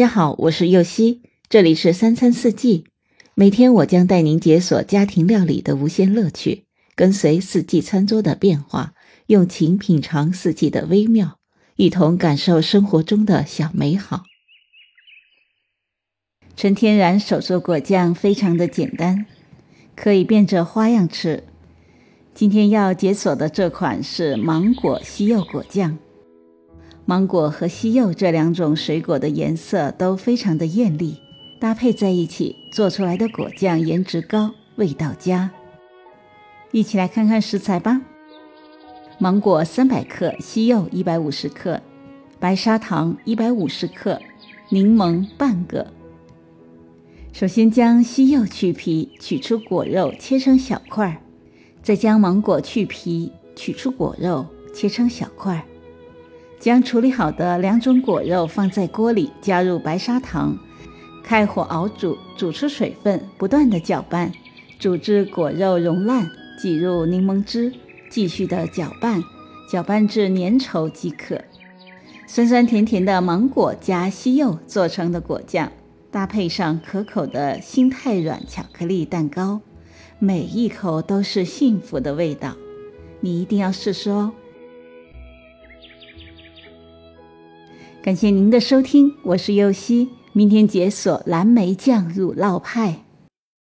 大家好，我是右希，这里是三餐四季。每天我将带您解锁家庭料理的无限乐趣，跟随四季餐桌的变化，用情品尝四季的微妙，一同感受生活中的小美好。纯天然手做果酱非常的简单，可以变着花样吃。今天要解锁的这款是芒果西柚果酱。芒果和西柚这两种水果的颜色都非常的艳丽，搭配在一起做出来的果酱颜值高，味道佳。一起来看看食材吧：芒果三百克，西柚一百五十克，白砂糖一百五十克，柠檬半个。首先将西柚去皮，取出果肉，切成小块儿；再将芒果去皮，取出果肉，切成小块儿。将处理好的两种果肉放在锅里，加入白砂糖，开火熬煮，煮出水分，不断的搅拌，煮至果肉溶烂，挤入柠檬汁，继续的搅拌，搅拌至粘稠即可。酸酸甜甜的芒果加西柚做成的果酱，搭配上可口的心太软巧克力蛋糕，每一口都是幸福的味道，你一定要试试哦。感谢您的收听，我是优西。明天解锁蓝莓酱乳酪派。